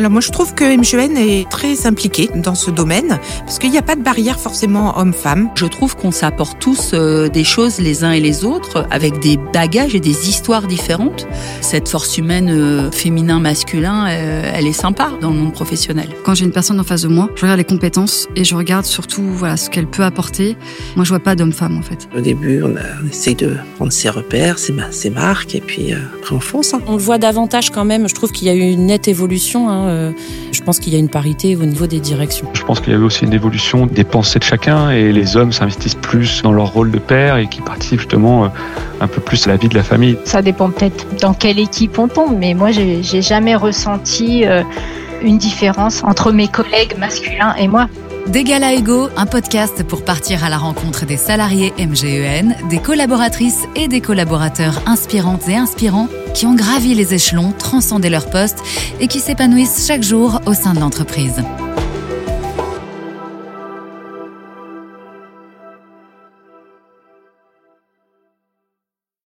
Alors moi je trouve que MGN est très impliqué dans ce domaine parce qu'il n'y a pas de barrière forcément homme-femme. Je trouve qu'on s'apporte tous euh, des choses les uns et les autres avec des bagages et des histoires différentes. Cette force humaine euh, féminin-masculin, euh, elle est sympa dans le monde professionnel. Quand j'ai une personne en face de moi, je regarde les compétences et je regarde surtout voilà ce qu'elle peut apporter. Moi je vois pas d'homme-femme en fait. Au début on, a, on essaye de prendre ses repères, ses, ses marques et puis après on fonce. Hein. On le voit davantage quand même. Je trouve qu'il y a eu une nette évolution. Hein. Je pense qu'il y a une parité au niveau des directions. Je pense qu'il y a eu aussi une évolution des pensées de chacun et les hommes s'investissent plus dans leur rôle de père et qui participent justement un peu plus à la vie de la famille. Ça dépend peut-être dans quelle équipe on tombe, mais moi j'ai jamais ressenti une différence entre mes collègues masculins et moi. D'égal à égaux, un podcast pour partir à la rencontre des salariés MGEN, des collaboratrices et des collaborateurs inspirantes et inspirants qui ont gravi les échelons, transcendé leur poste et qui s'épanouissent chaque jour au sein de l'entreprise.